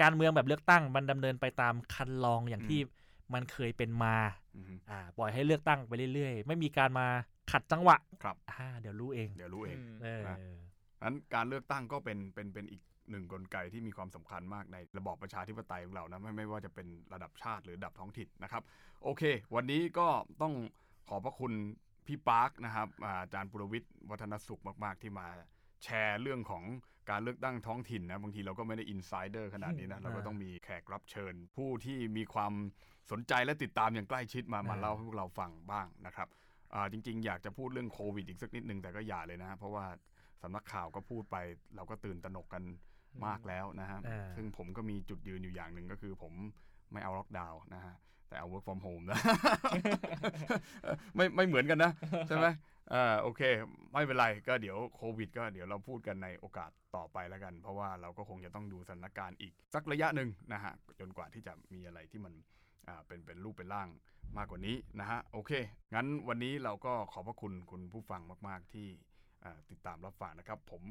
การเมืองแบบเลือกตั้งมันดำเนินไปตามคันลองอย่างอืมที่มันเคยเป็นมาอืมอ่าปล่อยให้เลือกตั้งไปเรื่อยๆ ไม่มีการมาขัดจังหวะครับอ่าเดี๋ยวรู้เอง เดี๋ยวรู้เองเออนะนั้นการเลือกตั้งก็เป็นเป็นเป็นอีก หนึ่งกลไกที่มีความสำคัญมากในระบอบประชาธิปไตยของเรานะไม่ไม่ว่าจะเป็นระดับชาติหรือระดับท้องถิ่นนะครับ โอเค วันนี้ก็ต้องขอบพระคุณพี่ปาร์คนะครับอ่าอาจารย์ปุรวิทย์วัฒนสุขมาก ๆ ที่มาแชร์เรื่องของการเลือกตั้งท้องถิ่นนะบางทีเราก็ไม่ได้ insider ขนาดนี้นะเราก็ต้องมีแขกรับเชิญ ผู้ที่มีความสนใจและติดตามอย่างใกล้ชิดมามาอ่าเล่าให้พวกเราฟังบ้างนะครับอ่าจริง ๆ อยากจะพูดเรื่องโควิดอีกสักนิดนึงแต่ก็อย่าเลยนะฮะเพราะว่าสำนักข่าวก็พูดไป เราก็ตื่นตระหนกกัน มากแล้วนะฮะอ่าซึ่งผมก็มีจุดยืนอยู่อย่างหนึ่งก็คือผมไม่เอาล็อกดาวน์นะฮะ แต่เอา work from home นะไม่ไม่เหมือนกันนะ ใช่ไหมอ่าโอเค ไม่เป็นไรก็เดี๋ยวโควิด ก็เดี๋ยวเราพูดกันในโอกาสต่อไปแล้วกัน เพราะว่าเราก็คงจะต้องดูสถานการณ์อีก สักระยะหนึ่งนะฮะ จนกว่าที่จะมีอะไรที่มันอ่าเป็นเป็นรูปเป็นร่างมากกว่านี้นะฮะ โอเค งั้นวันนี้เราก็ขอบพระคุณคุณผู้ฟังมาก ๆ ที่อ่าติดตามรับฟังนะครับ ผม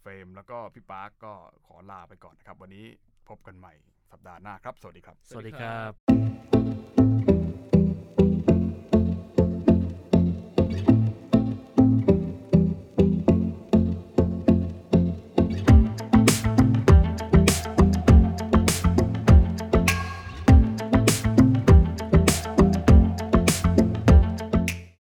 เฟรมแล้วก็พี่ปาร์กก็ขอลาไปก่อนนะครับ วันนี้พบกันใหม่สัปดาห์หน้าครับ สวัสดีครับ สวัสดีครับ